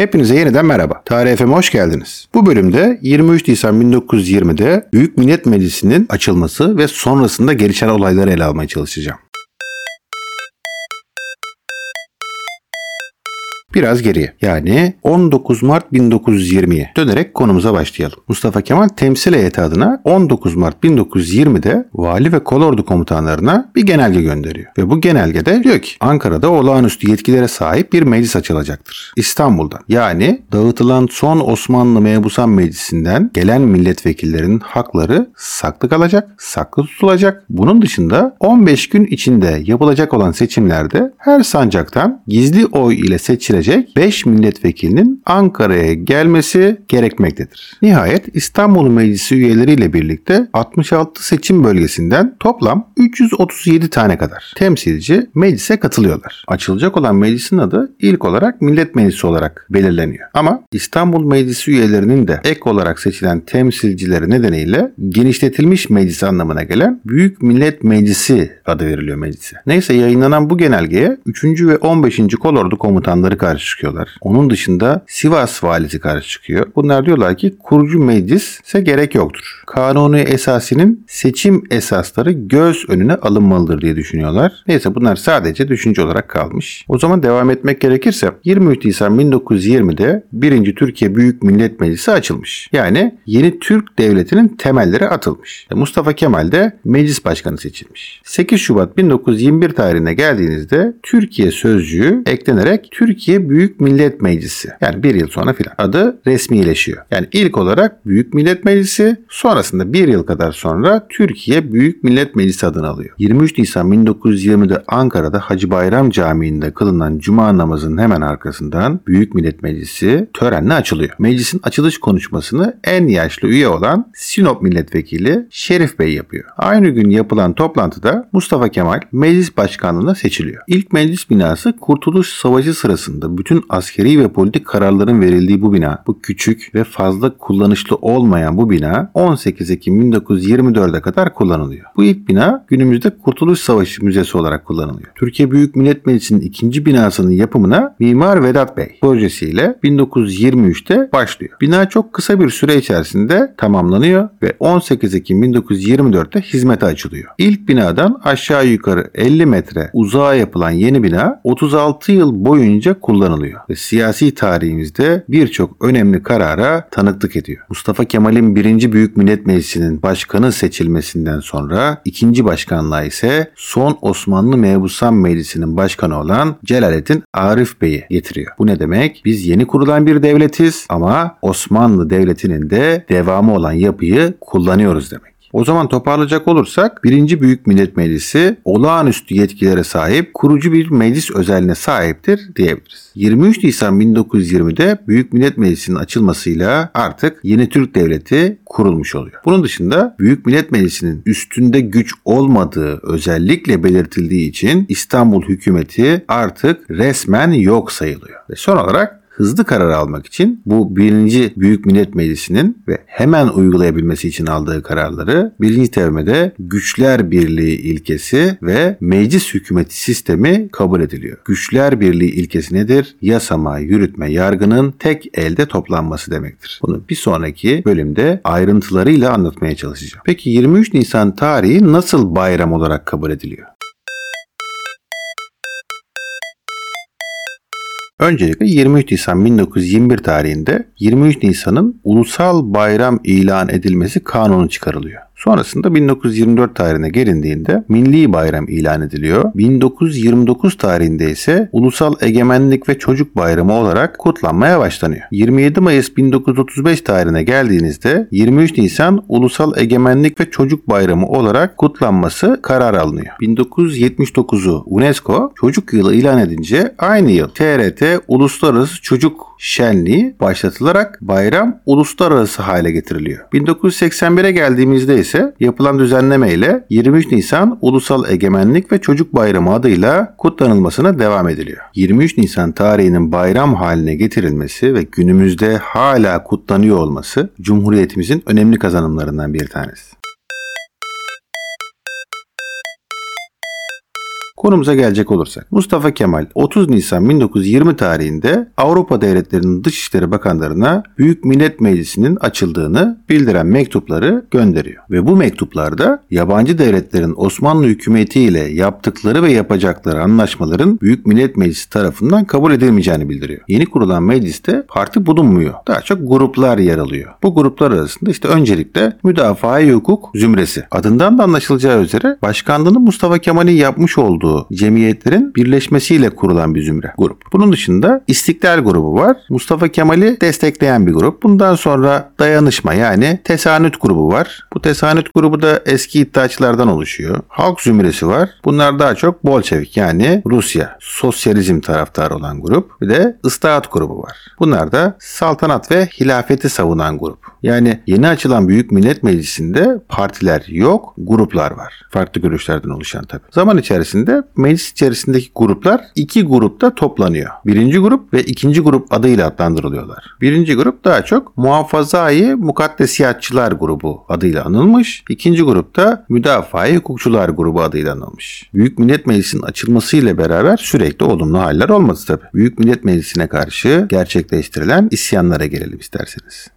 Hepinize yeniden merhaba. Tarih FM'e hoş geldiniz. Bu bölümde 23 Nisan 1920'de Büyük Millet Meclisi'nin açılması ve sonrasında gelişen olayları ele almaya çalışacağım. Biraz geriye yani 19 Mart 1920'ye dönerek konumuza başlayalım. Mustafa Kemal temsil heyeti adına 19 Mart 1920'de vali ve kolordu komutanlarına bir genelge gönderiyor. Ve bu genelgede diyor ki Ankara'da olağanüstü yetkilere sahip bir meclis açılacaktır. İstanbul'dan yani dağıtılan son Osmanlı Mebusan Meclisi'nden gelen milletvekillerinin hakları saklı kalacak, saklı tutulacak. Bunun dışında 15 gün içinde yapılacak olan seçimlerde her sancaktan gizli oy ile seçilecek seçilecek 5 milletvekilinin Ankara'ya gelmesi gerekmektedir. Nihayet İstanbul Meclisi üyeleriyle birlikte 66 seçim bölgesinden toplam 337 tane kadar temsilci meclise katılıyorlar. Açılacak olan meclisin adı ilk olarak Millet Meclisi olarak belirleniyor. Ama İstanbul Meclisi üyelerinin de ek olarak seçilen temsilcileri nedeniyle genişletilmiş meclis anlamına gelen Büyük Millet Meclisi adı veriliyor meclise. Neyse yayınlanan bu genelgeye 3. ve 15. Kolordu komutanları karşı karşı çıkıyorlar. Onun dışında Sivas valisi karşı çıkıyor. Bunlar diyorlar ki kurucu meclise gerek yoktur. Kanuni esasinin seçim esasları göz önüne alınmalıdır diye düşünüyorlar. Neyse bunlar sadece düşünce olarak kalmış. O zaman devam etmek gerekirse 23 Nisan 1920'de 1. Türkiye Büyük Millet Meclisi açılmış. Yani yeni Türk devletinin temelleri atılmış. E, Mustafa Kemal de meclis başkanı seçilmiş. 8 Şubat 1921 tarihine geldiğinizde Türkiye sözcüğü eklenerek Türkiye Büyük Millet Meclisi. Yani bir yıl sonra filan. Adı resmileşiyor. Yani ilk olarak Büyük Millet Meclisi sonrasında bir yıl kadar sonra Türkiye Büyük Millet Meclisi adını alıyor. 23 Nisan 1920'de Ankara'da Hacı Bayram Camii'nde kılınan Cuma namazının hemen arkasından Büyük Millet Meclisi törenle açılıyor. Meclisin açılış konuşmasını en yaşlı üye olan Sinop Milletvekili Şerif Bey yapıyor. Aynı gün yapılan toplantıda Mustafa Kemal meclis başkanlığına seçiliyor. İlk meclis binası Kurtuluş Savaşı sırasında bütün askeri ve politik kararların verildiği bu bina, bu küçük ve fazla kullanışlı olmayan bu bina 18 Ekim 1924'e kadar kullanılıyor. Bu ilk bina günümüzde Kurtuluş Savaşı Müzesi olarak kullanılıyor. Türkiye Büyük Millet Meclisi'nin ikinci binasının yapımına Mimar Vedat Bey projesiyle 1923'te başlıyor. Bina çok kısa bir süre içerisinde tamamlanıyor ve 18 Ekim 1924'te hizmete açılıyor. İlk binadan aşağı yukarı 50 metre uzağa yapılan yeni bina 36 yıl boyunca kullanılıyor kullanılıyor ve siyasi tarihimizde birçok önemli karara tanıklık ediyor. Mustafa Kemal'in birinci Büyük Millet Meclisi'nin başkanı seçilmesinden sonra ikinci başkanlığa ise son Osmanlı Mebusan Meclisi'nin başkanı olan Celalettin Arif Bey'i getiriyor. Bu ne demek? Biz yeni kurulan bir devletiz ama Osmanlı Devleti'nin de devamı olan yapıyı kullanıyoruz demek. O zaman toparlayacak olursak 1. Büyük Millet Meclisi olağanüstü yetkilere sahip kurucu bir meclis özelliğine sahiptir diyebiliriz. 23 Nisan 1920'de Büyük Millet Meclisi'nin açılmasıyla artık yeni Türk Devleti kurulmuş oluyor. Bunun dışında Büyük Millet Meclisi'nin üstünde güç olmadığı özellikle belirtildiği için İstanbul hükümeti artık resmen yok sayılıyor. Ve son olarak hızlı karar almak için bu birinci Büyük Millet Meclisi'nin ve hemen uygulayabilmesi için aldığı kararları birinci tevmede Güçler Birliği ilkesi ve meclis hükümeti sistemi kabul ediliyor. Güçler Birliği ilkesi nedir? Yasama, yürütme, yargının tek elde toplanması demektir. Bunu bir sonraki bölümde ayrıntılarıyla anlatmaya çalışacağım. Peki 23 Nisan tarihi nasıl bayram olarak kabul ediliyor? Öncelikle 23 Nisan 1921 tarihinde 23 Nisan'ın ulusal bayram ilan edilmesi kanunu çıkarılıyor. Sonrasında 1924 tarihine gelindiğinde milli bayram ilan ediliyor. 1929 tarihinde ise Ulusal Egemenlik ve Çocuk Bayramı olarak kutlanmaya başlanıyor. 27 Mayıs 1935 tarihine geldiğinizde 23 Nisan Ulusal Egemenlik ve Çocuk Bayramı olarak kutlanması karar alınıyor. 1979'u UNESCO Çocuk Yılı ilan edince aynı yıl TRT Uluslararası Çocuk Şenliği başlatılarak bayram uluslararası hale getiriliyor. 1981'e geldiğimizde ise yapılan düzenleme ile 23 Nisan Ulusal Egemenlik ve Çocuk Bayramı adıyla kutlanılmasına devam ediliyor. 23 Nisan tarihinin bayram haline getirilmesi ve günümüzde hala kutlanıyor olması Cumhuriyetimizin önemli kazanımlarından bir tanesi. Konumuza gelecek olursak. Mustafa Kemal 30 Nisan 1920 tarihinde Avrupa devletlerinin Dışişleri Bakanlarına Büyük Millet Meclisi'nin açıldığını bildiren mektupları gönderiyor. Ve bu mektuplarda yabancı devletlerin Osmanlı hükümeti ile yaptıkları ve yapacakları anlaşmaların Büyük Millet Meclisi tarafından kabul edilmeyeceğini bildiriyor. Yeni kurulan mecliste parti bulunmuyor. Daha çok gruplar yer alıyor. Bu gruplar arasında işte öncelikle Müdafaa-i Hukuk Zümresi. Adından da anlaşılacağı üzere başkanlığını Mustafa Kemal'in yapmış olduğu cemiyetlerin birleşmesiyle kurulan bir zümre grup. Bunun dışında İstiklal grubu var. Mustafa Kemal'i destekleyen bir grup. Bundan sonra dayanışma yani tesanüt grubu var. Bu tesanüt grubu da eski iddiaçılardan oluşuyor. Halk zümresi var. Bunlar daha çok Bolşevik yani Rusya, sosyalizm taraftarı olan grup. Bir de ıslahat grubu var. Bunlar da saltanat ve hilafeti savunan grup. Yani yeni açılan Büyük Millet Meclisi'nde partiler yok, gruplar var. Farklı görüşlerden oluşan tabii. Zaman içerisinde meclis içerisindeki gruplar iki grupta toplanıyor. Birinci grup ve ikinci grup adıyla adlandırılıyorlar. Birinci grup daha çok Muhafazai Mukaddesiyatçılar grubu adıyla anılmış. İkinci grupta Müdafaa-i Hukukçular grubu adıyla anılmış. Büyük Millet Meclisi'nin açılmasıyla beraber sürekli olumlu haller olmadı tabii. Büyük Millet Meclisi'ne karşı gerçekleştirilen isyanlara gelelim isterseniz.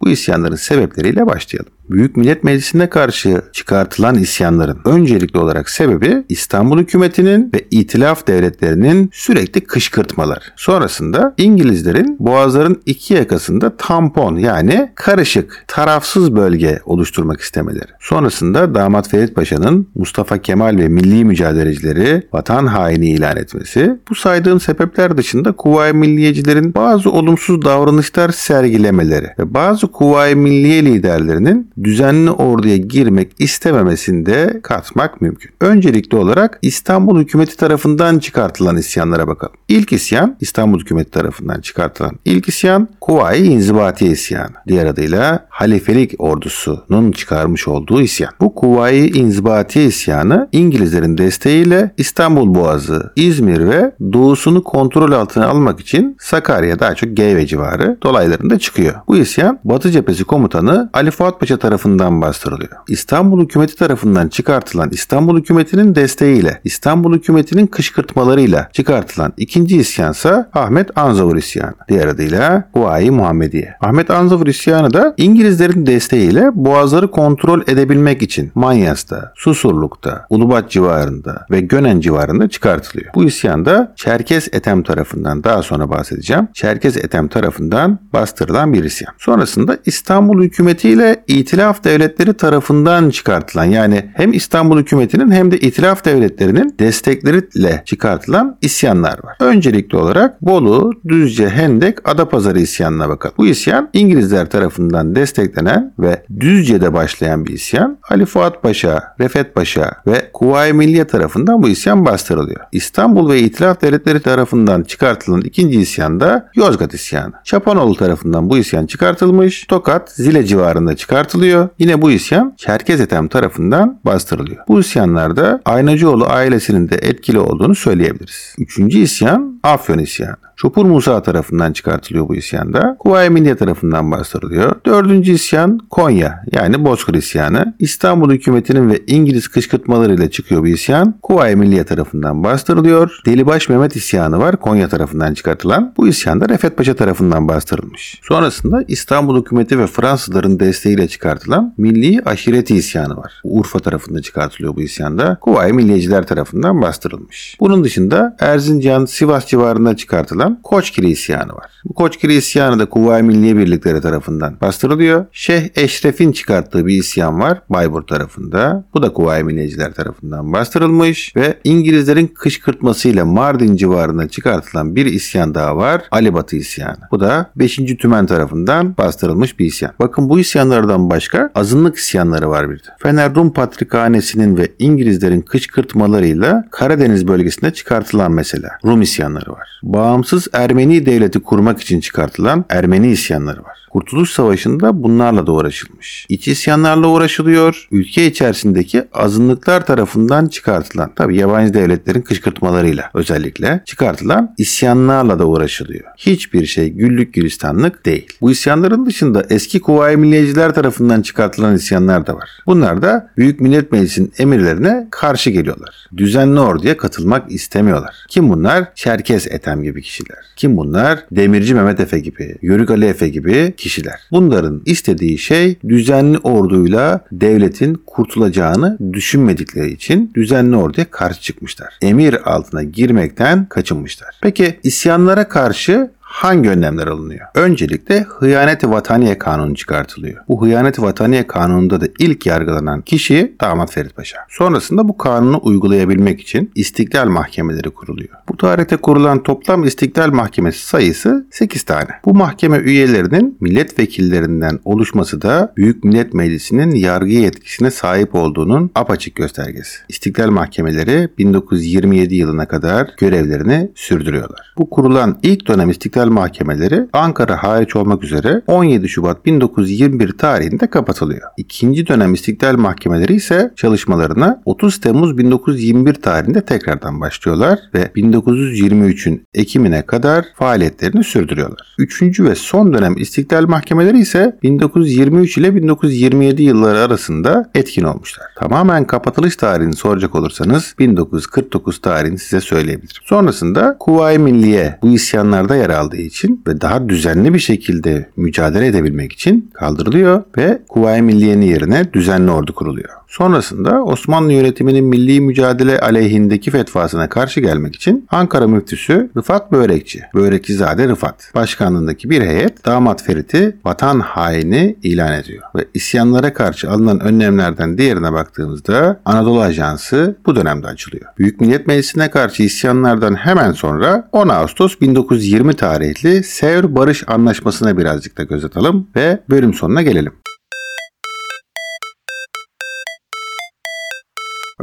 Bu isyanların sebepleriyle başlayalım. Büyük Millet Meclisi'ne karşı çıkartılan isyanların öncelikli olarak sebebi İstanbul hükümetinin ve itilaf devletlerinin sürekli kışkırtmalar. Sonrasında İngilizlerin boğazların iki yakasında tampon yani karışık, tarafsız bölge oluşturmak istemeleri. Sonrasında Damat Ferit Paşa'nın Mustafa Kemal ve milli mücadelecileri vatan haini ilan etmesi. Bu saydığım sebepler dışında Kuvayi Milliyecilerin bazı olumsuz davranışlar sergilemeleri ve bazı Kuvayi Milliye liderlerinin düzenli orduya girmek istememesini de katmak mümkün. Öncelikli olarak İstanbul hükümeti tarafından çıkartılan isyanlara bakalım. İlk isyan İstanbul hükümeti tarafından çıkartılan ilk isyan Kuvayi İnzibati isyanı. Diğer adıyla Halifelik ordusunun çıkarmış olduğu isyan. Bu Kuvayi İnzibati isyanı İngilizlerin desteğiyle İstanbul Boğazı, İzmir ve doğusunu kontrol altına almak için Sakarya daha çok Geyve civarı dolaylarında çıkıyor. Bu isyan Batı cephesi komutanı Ali Fuat Paşa tarafından bastırılıyor. İstanbul hükümeti tarafından çıkartılan İstanbul hükümetinin desteğiyle, İstanbul hükümetinin kışkırtmalarıyla çıkartılan ikinci isyansa Ahmet Anzavur isyanı. Diğer adıyla Huayi Muhammediye. Ahmet Anzavur isyanı da İngilizlerin desteğiyle boğazları kontrol edebilmek için Manyas'ta, Susurluk'ta, Ulubat civarında ve Gönen civarında çıkartılıyor. Bu isyan da Çerkes Etem tarafından daha sonra bahsedeceğim. Çerkes Etem tarafından bastırılan bir isyan. Sonrasında İstanbul hükümetiyle İtilaf devletleri tarafından çıkartılan yani hem İstanbul hükümetinin hem de İtilaf devletlerinin destekleriyle çıkartılan isyanlar var. Öncelikli olarak Bolu, Düzce, Hendek, Adapazarı isyanına bakalım. Bu isyan İngilizler tarafından desteklenen ve Düzce'de başlayan bir isyan. Ali Fuat Paşa, Refet Paşa ve Kuvayi Milliye tarafından bu isyan bastırılıyor. İstanbul ve İtilaf devletleri tarafından çıkartılan ikinci isyan da Yozgat isyanı. Çapanoğlu tarafından bu isyan çıkartılmış. Tokat, Zile civarında çıkartılıyor. Yine bu isyan Çerkez Ethem tarafından bastırılıyor. Bu isyanlarda Aynacıoğlu ailesinin de etkili olduğunu söyleyebiliriz. Üçüncü isyan Afyon isyanı. Çopur Musa tarafından çıkartılıyor bu isyanda. Kuvayi Milliye tarafından bastırılıyor. Dördüncü isyan Konya yani Bozkır isyanı. İstanbul hükümetinin ve İngiliz kışkırtmalarıyla çıkıyor bu isyan. Kuvayi Milliye tarafından bastırılıyor. Delibaş Mehmet isyanı var Konya tarafından çıkartılan. Bu isyan da Refet Paşa tarafından bastırılmış. Sonrasında İstanbul hükümeti ve Fransızların desteğiyle çıkartılan Milli Aşireti isyanı var. Urfa tarafında çıkartılıyor bu isyanda. Kuvayi Milliyeciler tarafından bastırılmış. Bunun dışında Erzincan, Sivas civarında çıkartılan Koçkiri isyanı var. Bu Koçkiri isyanı da Kuvayi Milliye Birlikleri tarafından bastırılıyor. Şeyh Eşref'in çıkarttığı bir isyan var Bayburt tarafında. Bu da Kuvayi Milliyeciler tarafından bastırılmış ve İngilizlerin kışkırtmasıyla Mardin civarında çıkartılan bir isyan daha var. Ali Batı isyanı. Bu da 5. Tümen tarafından bastırılmış bir isyan. Bakın bu isyanlardan başka azınlık isyanları var bir de. Fener Rum Patrikhanesi'nin ve İngilizlerin kışkırtmalarıyla Karadeniz bölgesinde çıkartılan mesela Rum isyanları var. Bağımsız Ermeni devleti kurmak için çıkartılan Ermeni isyanları var. Kurtuluş Savaşı'nda bunlarla da uğraşılmış. İç isyanlarla uğraşılıyor. Ülke içerisindeki azınlıklar tarafından çıkartılan, tabi yabancı devletlerin kışkırtmalarıyla özellikle çıkartılan isyanlarla da uğraşılıyor. Hiçbir şey güllük gülistanlık değil. Bu isyanların dışında eski Kuvayi Milliyeciler tarafından çıkartılan isyanlar da var. Bunlar da Büyük Millet Meclisi'nin emirlerine karşı geliyorlar. Düzenli orduya katılmak istemiyorlar. Kim bunlar? Çerkes Ethem gibi kişiler. Kim bunlar? Demirci Mehmet Efe gibi, Yörük Ali Efe gibi kişiler. Bunların istediği şey düzenli orduyla devletin kurtulacağını düşünmedikleri için düzenli orduya karşı çıkmışlar. Emir altına girmekten kaçınmışlar. Peki isyanlara karşı hangi önlemler alınıyor? Öncelikle hıyanet-i vataniye kanunu çıkartılıyor. Bu hıyanet-i vataniye kanununda da ilk yargılanan kişi damat Ferit Paşa. Sonrasında bu kanunu uygulayabilmek için istiklal mahkemeleri kuruluyor. Bu tarihte kurulan toplam istiklal mahkemesi sayısı 8 tane. Bu mahkeme üyelerinin milletvekillerinden oluşması da Büyük Millet Meclisi'nin yargı yetkisine sahip olduğunun apaçık göstergesi. İstiklal mahkemeleri 1927 yılına kadar görevlerini sürdürüyorlar. Bu kurulan ilk dönem istiklal İstiklal Mahkemeleri Ankara hariç olmak üzere 17 Şubat 1921 tarihinde kapatılıyor. İkinci dönem İstiklal Mahkemeleri ise çalışmalarına 30 Temmuz 1921 tarihinde tekrardan başlıyorlar ve 1923'ün Ekim'ine kadar faaliyetlerini sürdürüyorlar. Üçüncü ve son dönem İstiklal Mahkemeleri ise 1923 ile 1927 yılları arasında etkin olmuşlar. Tamamen kapatılış tarihini soracak olursanız 1949 tarihini size söyleyebilirim. Sonrasında Kuvayi Milliye bu isyanlarda yer aldığı için ve daha düzenli bir şekilde mücadele edebilmek için kaldırılıyor ve Kuvayi Milliye'nin yerine düzenli ordu kuruluyor. Sonrasında Osmanlı yönetiminin milli mücadele aleyhindeki fetvasına karşı gelmek için Ankara müftüsü Rıfat Börekçi, Börekçizade Rıfat başkanlığındaki bir heyet damat Ferit'i vatan haini ilan ediyor. Ve isyanlara karşı alınan önlemlerden diğerine baktığımızda Anadolu Ajansı bu dönemde açılıyor. Büyük Millet Meclisi'ne karşı isyanlardan hemen sonra 10 Ağustos 1920 tarihli Sevr Barış Anlaşması'na birazcık da göz atalım ve bölüm sonuna gelelim.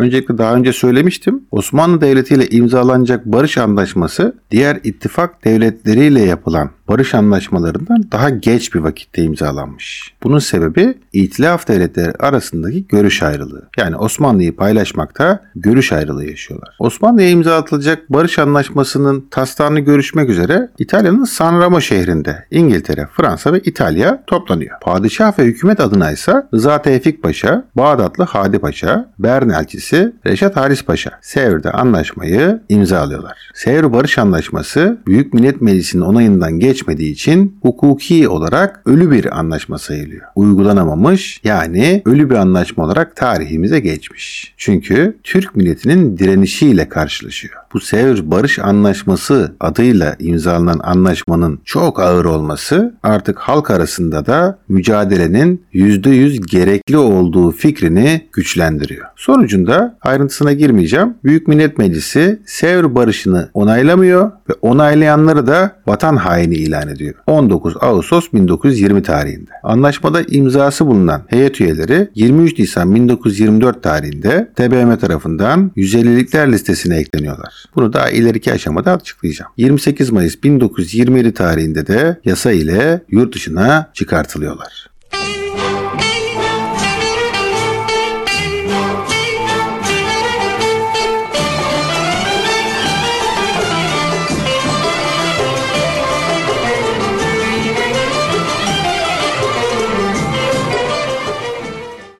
Öncelikle daha önce söylemiştim. Osmanlı Devleti ile imzalanacak barış anlaşması diğer ittifak devletleriyle yapılan barış anlaşmalarından daha geç bir vakitte imzalanmış. Bunun sebebi itilaf devletleri arasındaki görüş ayrılığı. Yani Osmanlı'yı paylaşmakta görüş ayrılığı yaşıyorlar. Osmanlı'ya imzalatılacak barış anlaşmasının taslağını görüşmek üzere İtalya'nın San Remo şehrinde İngiltere, Fransa ve İtalya toplanıyor. Padişah ve hükümet adına ise Rıza Tevfik Paşa, Bağdatlı Hadi Paşa, Bern elçisi Reşat Halis Paşa Sevr'de anlaşmayı imzalıyorlar. Sevr Barış Anlaşması Büyük Millet Meclisi'nin onayından geç geçmediği için hukuki olarak ölü bir anlaşma sayılıyor. Uygulanamamış yani ölü bir anlaşma olarak tarihimize geçmiş. Çünkü Türk milletinin direnişiyle karşılaşıyor. Bu Sevr Barış Anlaşması adıyla imzalanan anlaşmanın çok ağır olması artık halk arasında da mücadelenin %100 gerekli olduğu fikrini güçlendiriyor. Sonucunda ayrıntısına girmeyeceğim. Büyük Millet Meclisi Sevr Barışı'nı onaylamıyor ve onaylayanları da vatan haini ilan ediyor. 19 Ağustos 1920 tarihinde. Anlaşmada imzası bulunan heyet üyeleri 23 Nisan 1924 tarihinde TBMM tarafından 150'likler listesine ekleniyorlar. Bunu daha ileriki aşamada açıklayacağım. 28 Mayıs 1927 tarihinde de yasa ile yurt dışına çıkartılıyorlar.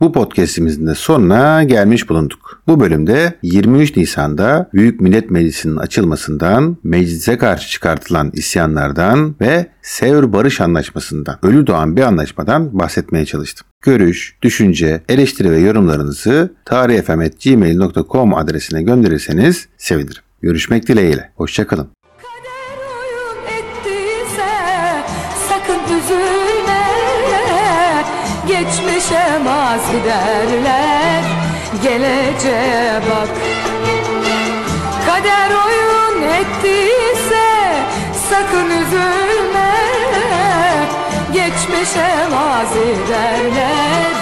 Bu podcastimizin de sonuna gelmiş bulunduk. Bu bölümde 23 Nisan'da Büyük Millet Meclisi'nin açılmasından, meclise karşı çıkartılan isyanlardan ve Sevr Barış Anlaşması'ndan, ölü doğan bir anlaşmadan bahsetmeye çalıştım. Görüş, düşünce, eleştiri ve yorumlarınızı tarihfm.gmail.com adresine gönderirseniz sevinirim. Görüşmek dileğiyle. Hoşçakalın. Geçmişe mazi derler Geleceğe bak. Kader oyun ettiyse sakın üzülme. Geçmişe mazi derler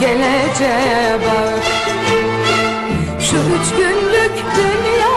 Geleceğe bak. Şu üç günlük dünyada